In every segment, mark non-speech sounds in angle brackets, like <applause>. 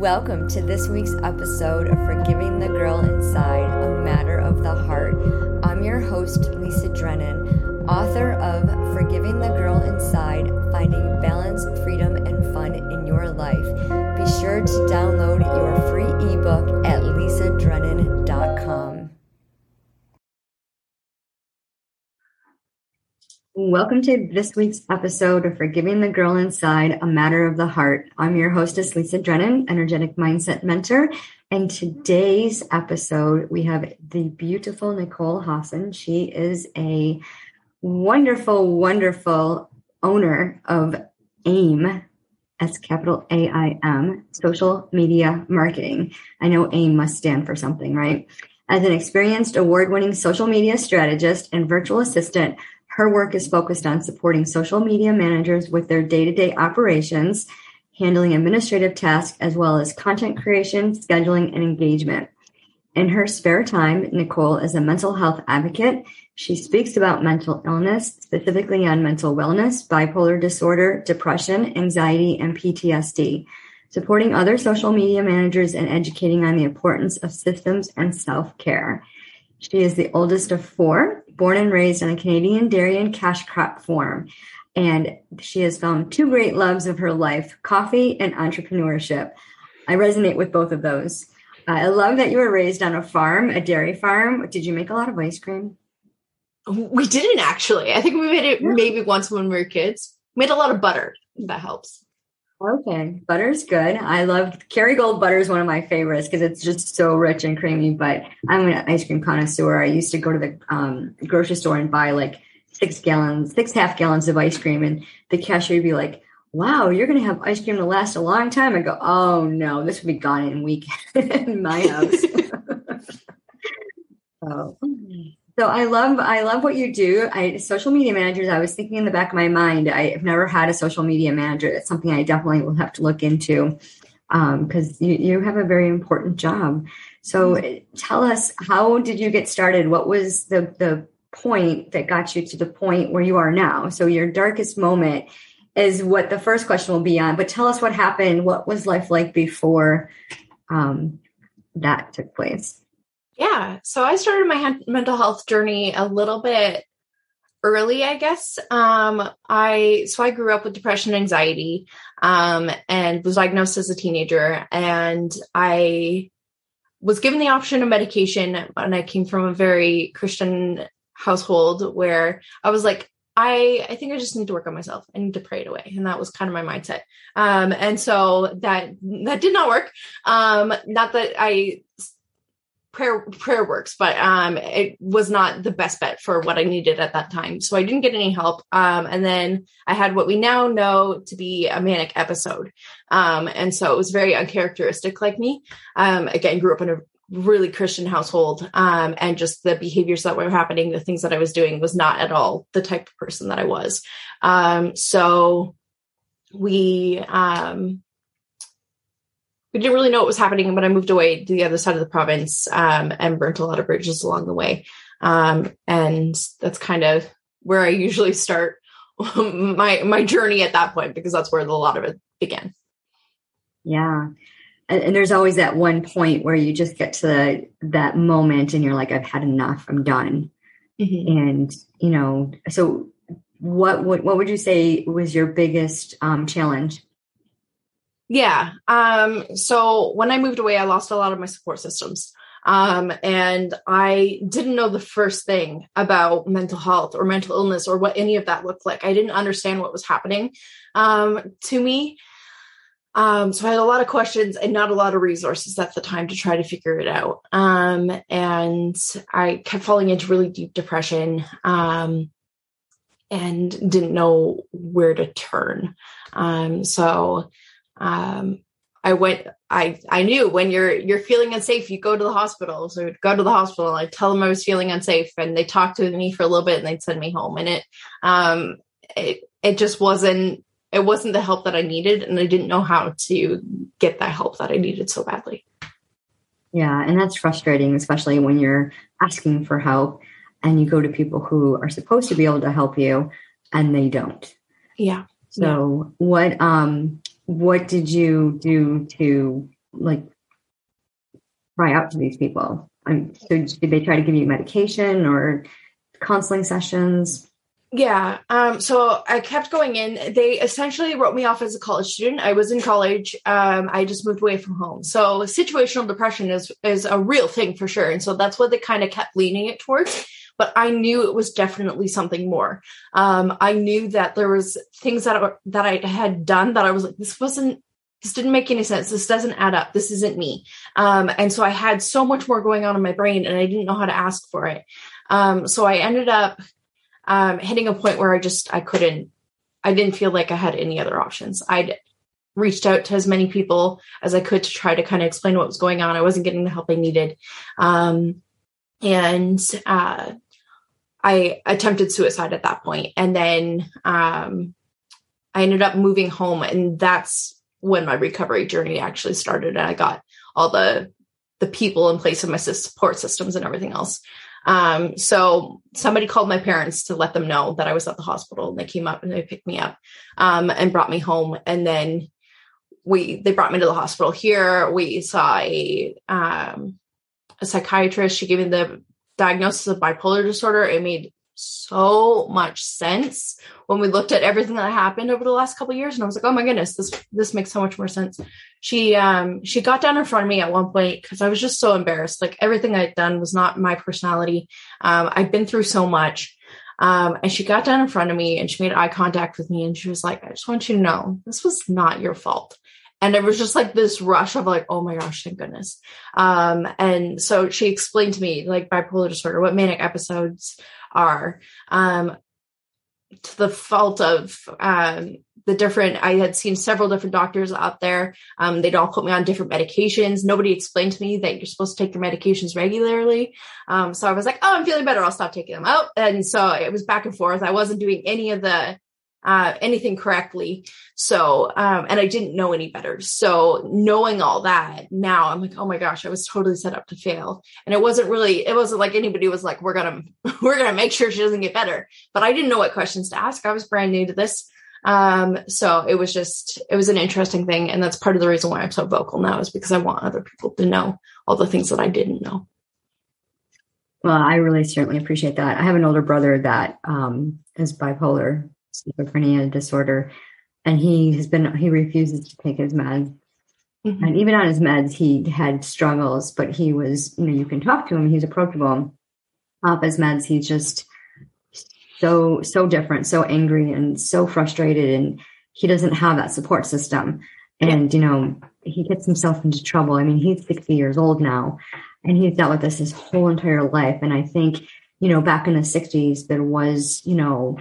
Welcome to this week's episode of Forgiving the Girl Inside, a Matter of the Heart. I'm your host, Lisa Drennan, author of Forgiving the Girl Inside Finding Balance, Freedom, and Fun in Your Life. Be sure to download your free ebook at lisadrennan.com. Welcome to this week's episode of Forgiving the Girl Inside, a Matter of the Heart. I'm your hostess, Lisa Drennan, energetic mindset mentor. And today's episode, we have the beautiful Nicole Hassan. She is a wonderful, wonderful owner of AIM. That's capital A I M, social media marketing. I know AIM must stand for something, right? As an experienced award winning social media strategist and virtual assistant, her work is focused on supporting social media managers with their day to day operations, handling administrative tasks, as well as content creation, scheduling, and engagement. In her spare time, Nicole is a mental health advocate. She speaks about mental illness, specifically on mental wellness, bipolar disorder, depression, anxiety, and PTSD, supporting other social media managers and educating on the importance of systems and self care. She is the oldest of four, born and raised on a Canadian dairy and cash crop farm. And she has found two great loves of her life coffee and entrepreneurship. I resonate with both of those. Uh, I love that you were raised on a farm, a dairy farm. Did you make a lot of ice cream? We didn't actually. I think we made it maybe once when we were kids. We made a lot of butter. That helps. Okay, butter's good. I love Kerrygold butter is one of my favorites because it's just so rich and creamy. But I'm an ice cream connoisseur. I used to go to the um, grocery store and buy like six gallons, six half gallons of ice cream, and the cashier would be like, "Wow, you're going to have ice cream to last a long time." I go, "Oh no, this would be gone in a week <laughs> in my house." <laughs> oh. So I love I love what you do. I social media managers. I was thinking in the back of my mind. I've never had a social media manager. It's something I definitely will have to look into because um, you you have a very important job. So tell us, how did you get started? What was the the point that got you to the point where you are now? So your darkest moment is what the first question will be on. But tell us what happened. What was life like before um, that took place? Yeah. So I started my mental health journey a little bit early, I guess. Um, I so I grew up with depression, and anxiety, um, and was diagnosed as a teenager. And I was given the option of medication, and I came from a very Christian household where I was like, I I think I just need to work on myself. I need to pray it away, and that was kind of my mindset. Um, and so that that did not work. Um, not that I prayer prayer works but um it was not the best bet for what i needed at that time. So i didn't get any help. Um and then i had what we now know to be a manic episode. Um and so it was very uncharacteristic like me. Um again grew up in a really christian household. Um and just the behaviors that were happening the things that i was doing was not at all the type of person that i was. Um so we um we didn't really know what was happening, but I moved away to the other side of the province um, and burnt a lot of bridges along the way. Um, and that's kind of where I usually start <laughs> my my journey at that point because that's where a lot of it began. Yeah. And, and there's always that one point where you just get to the, that moment and you're like, I've had enough. I'm done. Mm-hmm. And, you know, so what, what, what would you say was your biggest um, challenge yeah. Um, so when I moved away, I lost a lot of my support systems. Um, and I didn't know the first thing about mental health or mental illness or what any of that looked like. I didn't understand what was happening um, to me. Um, so I had a lot of questions and not a lot of resources at the time to try to figure it out. Um, and I kept falling into really deep depression um, and didn't know where to turn. Um, so um, I went, I, I knew when you're, you're feeling unsafe, you go to the hospital. So I'd go to the hospital. I tell them I was feeling unsafe and they talked to me for a little bit and they'd send me home. And it, um, it, it just wasn't, it wasn't the help that I needed. And I didn't know how to get that help that I needed so badly. Yeah. And that's frustrating, especially when you're asking for help and you go to people who are supposed to be able to help you and they don't. Yeah. So yeah. what, um, what did you do to like cry out to these people? Um, so did they try to give you medication or counseling sessions? Yeah. Um, so I kept going in. They essentially wrote me off as a college student. I was in college. Um, I just moved away from home. So situational depression is is a real thing for sure. And so that's what they kind of kept leaning it towards. But I knew it was definitely something more. Um, I knew that there was things that that I had done that I was like, this wasn't this didn't make any sense. This doesn't add up. This isn't me. Um, and so I had so much more going on in my brain and I didn't know how to ask for it. Um, so I ended up um, hitting a point where I just, I couldn't, I didn't feel like I had any other options. I'd reached out to as many people as I could to try to kind of explain what was going on. I wasn't getting the help I needed. Um, and, uh, I attempted suicide at that point. And then, um, I ended up moving home and that's when my recovery journey actually started and I got all the the people in place of my support systems and everything else. Um, so somebody called my parents to let them know that I was at the hospital and they came up and they picked me up um, and brought me home. And then we they brought me to the hospital here. We saw a um, a psychiatrist. She gave me the diagnosis of bipolar disorder. It made so much sense when we looked at everything that happened over the last couple years. And i was like oh my goodness this this makes so much more sense. She um she got down in front of me at one point because i was just so embarrassed. Like everything i'd done was not my personality. Um i'd been through so much. Um and she got down in front of me and she made eye contact with me and she was like i just want you to know this was not your fault and it was just like this rush of like oh my gosh thank goodness. Um and so she explained to me like bipolar disorder what manic episodes are. Um, to the fault of um, the different i had seen several different doctors out there. Um, they'd all put me on different medications. Nobody explained to me that you're supposed to take your medications regularly. Um, so i was like oh i'm feeling better. I'll stop taking them. Out and so it was back and forth. I wasn't doing any of the uh, anything correctly. So, um, and I didn't know any better. So knowing all that now I'm like, oh my gosh, I was totally set up to fail. And it wasn't really, it wasn't like anybody was like, we're to, <laughs> we're to make sure she doesn't get better. But I didn't know what questions to ask. I was brand new to this. Um, so it was just, it was an interesting thing. And that's part of the reason why I'm so vocal now is because I want other people to know all the things that I didn't know. Well, I really certainly appreciate that. I have an older brother that um, is bipolar schizophrenia disorder, and he has been he refuses to take his meds. Mm-hmm. And even on his meds, he had struggles, but he was, you know, you can talk to him, he's approachable. Off his meds, he's just so, so different, so angry and so frustrated. And he doesn't have that support system. And, you know, he gets himself into trouble. I mean, he's 60 years old now and he's dealt with this his whole entire life. And I think, you know, back in the 60s, there was, you know,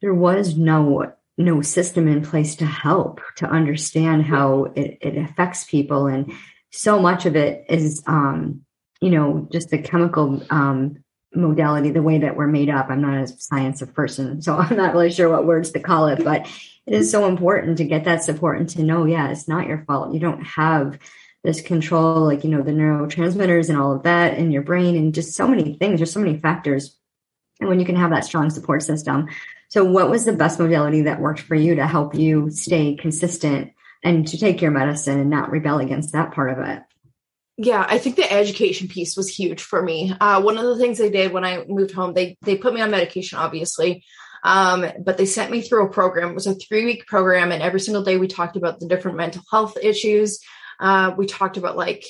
there was no no system in place to help to understand how it, it affects people. And so much of it is um you know just the chemical um modality the way that we're made up. I'm not a science of person so <laughs> i'm not really sure what words to call it but it is so important to get that support and to know yeah it's not your fault. You don't have this control like you know the neurotransmitters and all of that in your brain and just so many things there's so many factors. And when you can have that strong support system so, what was the best modality that worked for you to help you stay consistent and to take your medicine and not rebel against that part of it? Yeah, I think the education piece was huge for me. Uh, one of the things they did when I moved home, they they put me on medication, obviously, um, but they sent me through a program. It was a three week program, and every single day we talked about the different mental health issues. Uh, we talked about like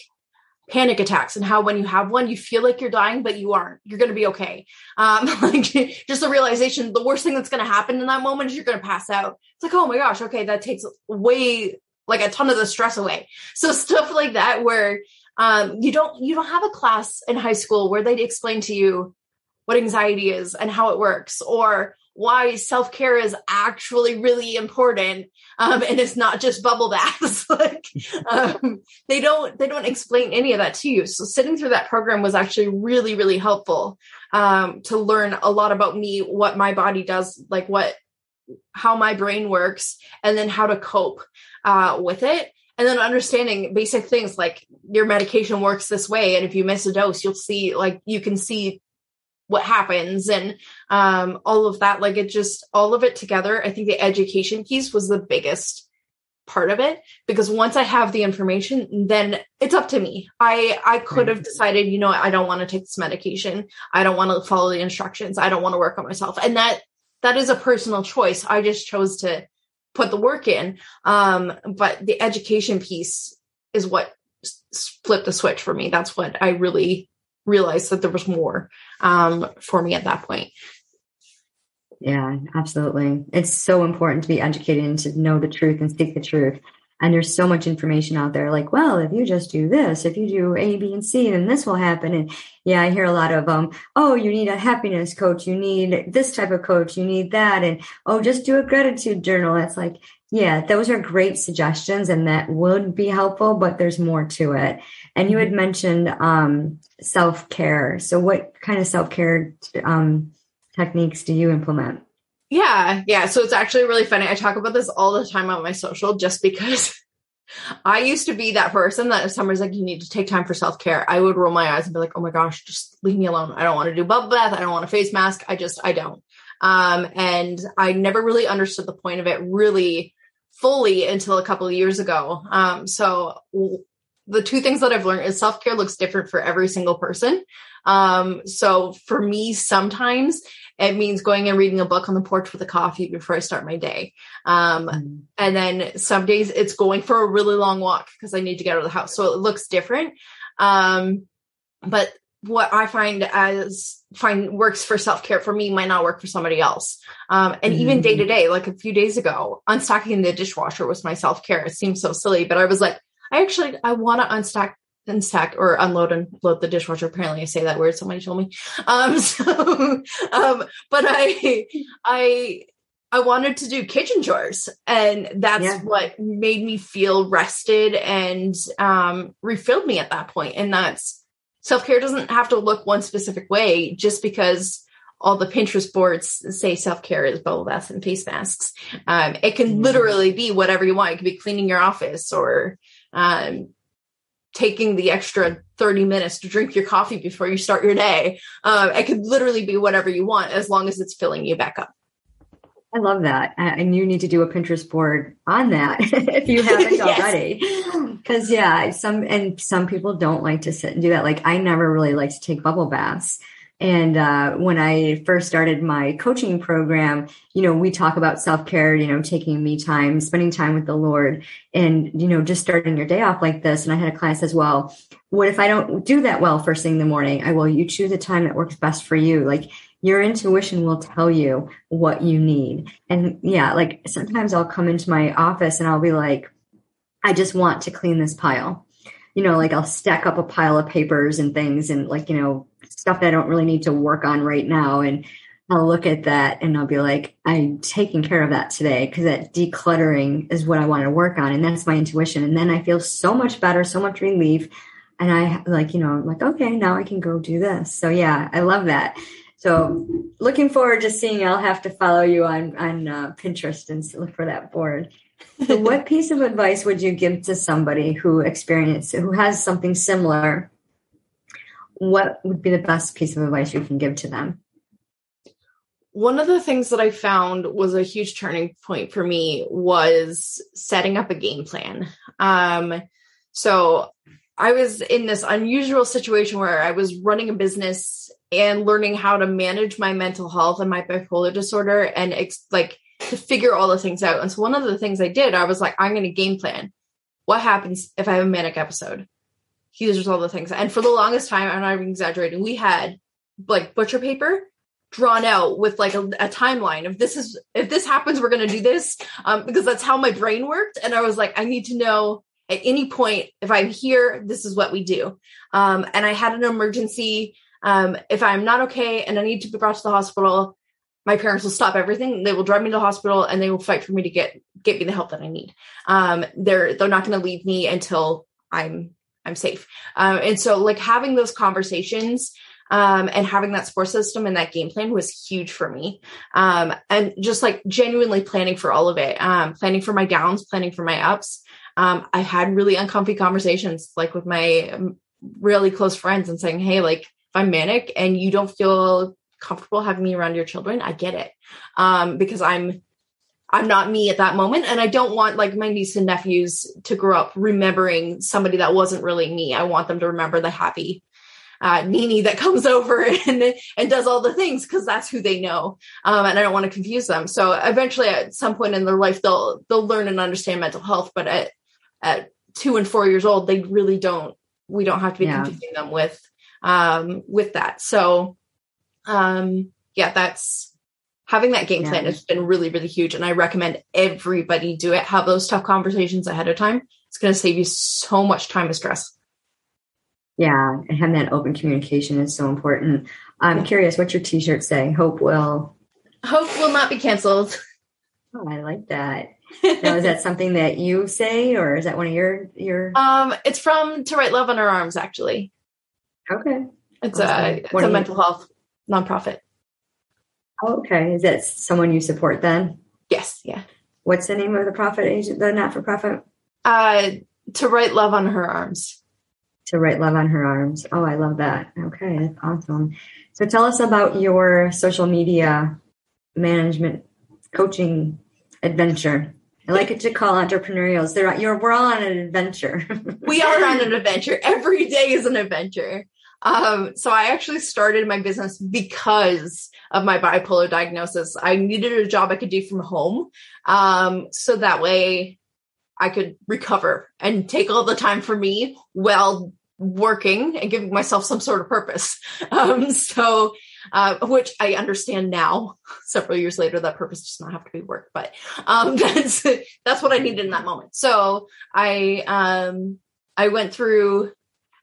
panic attacks and how when you have one you feel like you're dying but you aren't. You're going to be okay. Um <laughs> like just the realization the worst thing that's going to happen in that moment is you're going to pass out. It's like oh my gosh okay that takes way like a ton of the stress away. So <laughs> stuff like that where um you don't you don't have a class in high school where they explain to you what anxiety is and how it works or why self care is actually really important, um, and it's not just bubble baths. <laughs> like um, they don't they don't explain any of that to you. So sitting through that program was actually really really helpful um, to learn a lot about me, what my body does, like what how my brain works, and then how to cope uh, with it and then understanding basic things like your medication works this way and if you miss a dose you'll see like you can see what happens and um, all of that like it just all of it together i think the education piece was the biggest part of it because once I have the information, then it's up to me. I I could have decided, you know, I don't want to take this medication. I don't want to follow the instructions. I don't want to work on myself. And that that is a personal choice. I just chose to put the work in. Um, but the education piece is what flipped the switch for me. That's what I really realized that there was more um, for me at that point. Yeah, absolutely. It's so important to be educated and to know the truth and speak the truth. And there's so much information out there like, well, if you just do this, if you do A, B, and C, then this will happen. And yeah, I hear a lot of, um, oh, you need a happiness coach. You need this type of coach. You need that. And oh, just do a gratitude journal. It's like, yeah, those are great suggestions and that would be helpful, but there's more to it. And you had mm-hmm. mentioned, um, self care. So what kind of self care, um, techniques do you implement? Yeah, yeah. So it's actually really funny. I talk about this all the time on my social just because <laughs> I used to be that person that if somebody's like, you need to take time for self care, I would roll my eyes and be like, oh my gosh, just leave me alone. I don't want to do bubble bath. I don't want a face mask. I just, I don't. Um, and I never really understood the point of it really fully until a couple of years ago. Um, so the two things that I've learned is self care looks different for every single person. Um, so for me, sometimes it means going and reading a book on the porch with a coffee before I start my day. Um, mm. And then some days it's going for a really long walk because I need to get out of the house. So it looks different. Um, but what I find as find works for self care for me might not work for somebody else. Um, and mm. even day to day, like a few days ago, unstacking the dishwasher was my self care. It seems so silly, but I was like, I actually I want to unstack unstack or unload and load the dishwasher. Apparently I say that word. Somebody told me. Um, <laughs> so, um, but I, I, I wanted to do kitchen chores and that's yeah. what made me feel rested and, um, refilled me at that point. And that's self-care doesn't have to look one specific way just because all the Pinterest boards say self-care is bubble baths and face masks. Um, it can mm-hmm. literally be whatever you want. It could be cleaning your office or, um, taking the extra 30 minutes to drink your coffee before you start your day. Um, it could literally be whatever you want as long as it's filling you back up. I love that. And you need to do a Pinterest board on that <laughs> if you haven't <laughs> yes. already. Cause yeah, some, and some people don't like to sit and do that. Like I never really like to take bubble baths. And uh, when I first started my coaching program, you know, we talk about self care, you know, taking me time, spending time with the Lord, and, you know, just starting your day off like this. And I had a class as well. What if I don't do that well first thing in the morning? I will, you choose a time that works best for you. Like your intuition will tell you what you need. And yeah, like sometimes I'll come into my office and I'll be like, I just want to clean this pile. You know, like I'll stack up a pile of papers and things and like, you know, stuff that I don't really need to work on right now. And I'll look at that and I'll be like, I'm taking care of that today because that decluttering is what I want to work on. And that's my intuition. And then I feel so much better, so much relief. And I like, you know, I'm like, okay, now I can go do this. So yeah, I love that. So looking forward to seeing, I'll have to follow you on, on uh, Pinterest and look for that board. So <laughs> what piece of advice would you give to somebody who experienced, who has something similar what would be the best piece of advice you can give to them? One of the things that I found was a huge turning point for me was setting up a game plan. Um, so I was in this unusual situation where I was running a business and learning how to manage my mental health and my bipolar disorder and ex- like to figure all the things out. And so one of the things I did, I was like, I'm going to game plan. What happens if I have a manic episode? Here's all the things. And for the longest time, I'm not even exaggerating, we had like butcher paper drawn out with like a, a timeline of this is if this happens, we're gonna do this. Um, because that's how my brain worked. And I was like, I need to know at any point if I'm here, this is what we do. Um, and I had an emergency. Um, if I'm not okay and I need to be brought to the hospital, my parents will stop everything. They will drive me to the hospital and they will fight for me to get get me the help that I need. Um, they're they're not going to leave me until I'm I'm safe. Um, and so like having those conversations um, and having that support system and that game plan was huge for me. Um, and just like genuinely planning for all of it, um, planning for my downs, planning for my ups. Um, I had really uncomfy conversations like with my um, really close friends and saying, Hey, like if I'm manic and you don't feel comfortable having me around your children, I get it. Um, because I'm I'm not me at that moment. And I don't want like my niece and nephews to grow up remembering somebody that wasn't really me. I want them to remember the happy uh, Nini that <laughs> comes over and and does all the things because that's who they know, um, and I don't want to confuse them. So eventually, at some point in their life, they'll they'll learn and understand mental health. But at at two and four years old, they really don't. We don't have to be yeah. confusing them with um, with that. So, um, yeah, that's having that game yeah. plan has been really really huge, and I recommend everybody do it. Have those tough conversations ahead of time. It's going to save you so much time and stress. Yeah, and having that open communication is so important. I'm curious, what's your T-shirt say? Hope will. Hope will not be canceled. Oh, I like that. now, is that something that you say, or is that one of your your? Um, it's from To Write Love on Her Arms, actually. Okay. It's awesome. a it's a mental health nonprofit. Okay, is that someone you support then? Yes. Yeah. What's the name of the profit agent? The not for profit. Uh, To Write Love on Her Arms to write love on her arms. Oh, I love that. Okay, that's awesome. So tell us about your social media management coaching adventure. I like it to call entrepreneurials. They're you're we're all on an adventure. we are on an <laughs> adventure. Every day is an adventure. Um, so I actually started my business because of my bipolar diagnosis. I needed a job I could do from home. Um, so that way I could recover and take all the time for me while working and giving myself some sort of purpose. <laughs> Um, so, uh, which I understand now, several years later, that purpose does not have to be work, but um, <laughs> that's that's what I needed in that moment. So I um, I went through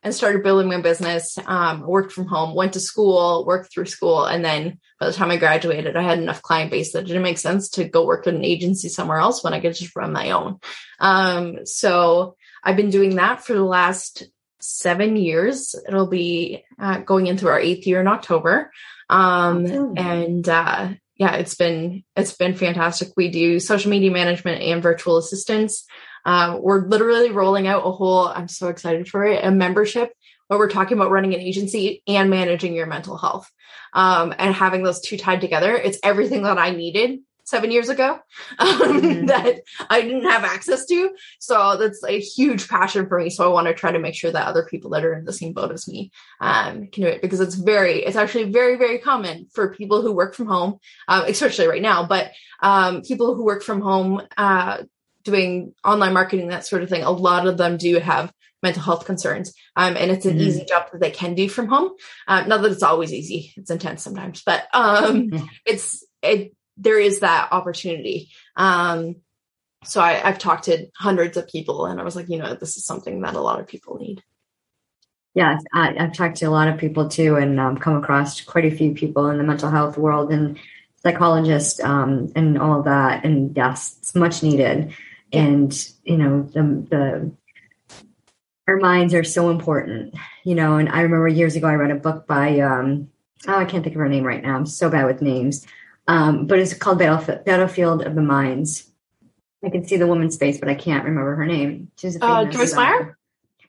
and started building my business. Um, worked from home, went to school, worked through school, and then by the time I graduated, I had enough client base that it didn't make sense to go work at an agency somewhere else when I could just run my own. Um, so I've been doing that for the last seven years. It'll be uh, going into our eighth year in October. Um, awesome. and, uh, yeah, it's been, it's been fantastic. We do social media management and virtual assistants. Um, we're literally rolling out a whole, I'm so excited for it, a membership where we're talking about running an agency and managing your mental health. Um, and having those two tied together. It's everything that I needed seven years ago <laughs> um, mm-hmm. that I didn't have access to. So that's a huge passion for me. So I want to try to make sure that other people that are in the same boat as me um, can do it because it's very, it's actually very, very common for people who work from home, um, especially right now, but um, people who work from home uh, doing online marketing, that sort of thing. A lot of them do have mental health concerns. Um, and it's an mm-hmm. easy job that they can do from home. Um, not that it's always easy. It's intense sometimes, but, um, mm-hmm. it's, it, there is that opportunity. Um, so I, I've talked to hundreds of people and I was like, you know, this is something that a lot of people need. Yes, I, have talked to a lot of people too, and um, come across quite a few people in the mental health world and psychologists um, and all that. And yes, it's much needed. And you know, the the our minds are so important. You know, and I remember years ago I read a book by um, oh I can't think of her name right now. I'm so bad with names. Um, but it's called Battlefield, Battlefield of the Minds. I can see the woman's face, but I can't remember her name. She's a uh, Joyce Meyer.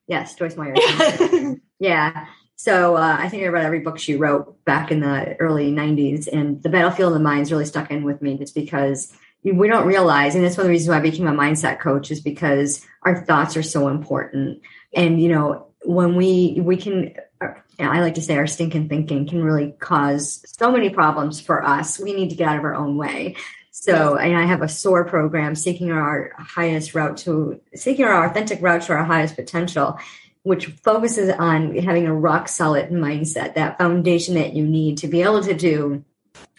Yes, Joyce Meyer. <laughs> yeah. So uh, I think I read every book she wrote back in the early '90s, and the Battlefield of the Minds really stuck in with me, just because we don't realize, and that's one of the reasons why I became a mindset coach, is because our thoughts are so important. And you know, when we we can uh, I like to say our stinking thinking can really cause so many problems for us. We need to get out of our own way. So, and I have a SOAR program, seeking our highest route to, seeking our authentic route to our highest potential, which focuses on having a rock solid mindset, that foundation that you need to be able to do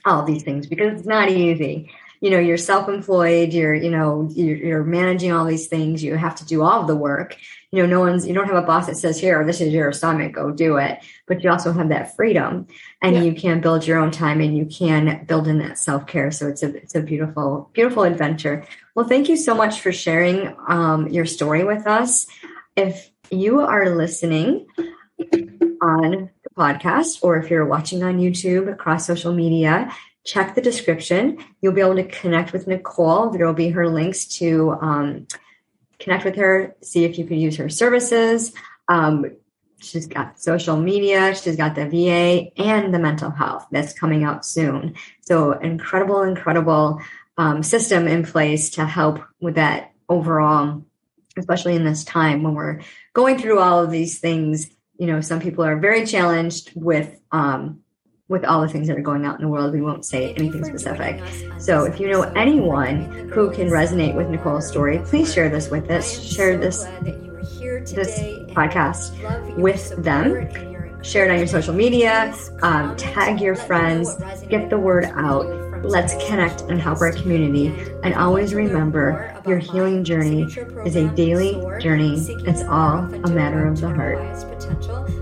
all these things because it's not easy you know you're self-employed you're you know you're, you're, managing all these things you have to do all the work. You know no one's you don't have a boss that says here this is your assignment go do it. But you also have that freedom and yeah. you can build your own time and you can build in that self-care. So it's a it's a beautiful beautiful adventure. Well thank you so much for sharing um, your story with us. If you are listening on the podcast or if you're watching on youtube across social media check the description. You'll be able to connect with Nicole. There will be her links to um, connect with her, see if you could use her services. Um, she's got social media, she's got the VA and the mental health that's coming out soon. So incredible, incredible um, system in place to help with that overall, especially in this time when we're going through all of these things. You know, some people are very challenged with um, with all the things that are going out in the world. We won't say anything specific. So if you know anyone who can resonate with Nicole's story, please share this with us. Share this this podcast with them. Share it on your social media. Um, tag your friends. Get the word out. Let's connect and help our community. And always remember your healing journey is a daily journey. It's all a matter of the heart.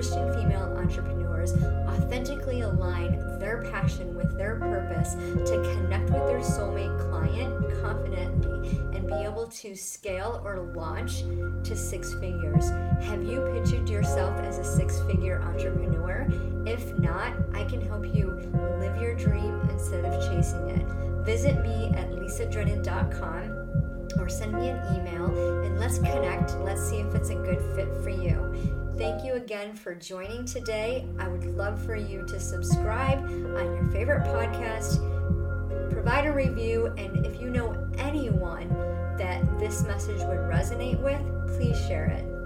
Christian female entrepreneurs authentically align their passion with their purpose to connect with their soulmate client confidently and be able to scale or launch to six figures. Have you pictured yourself as a six figure entrepreneur? If not, I can help you live your dream instead of chasing it. Visit me at lisadrennan.com or send me an email and let's connect. Let's see if it's a good fit for you. Thank you again for joining today. I would love for you to subscribe on your favorite podcast, provide a review, and if you know anyone that this message would resonate with, please share it.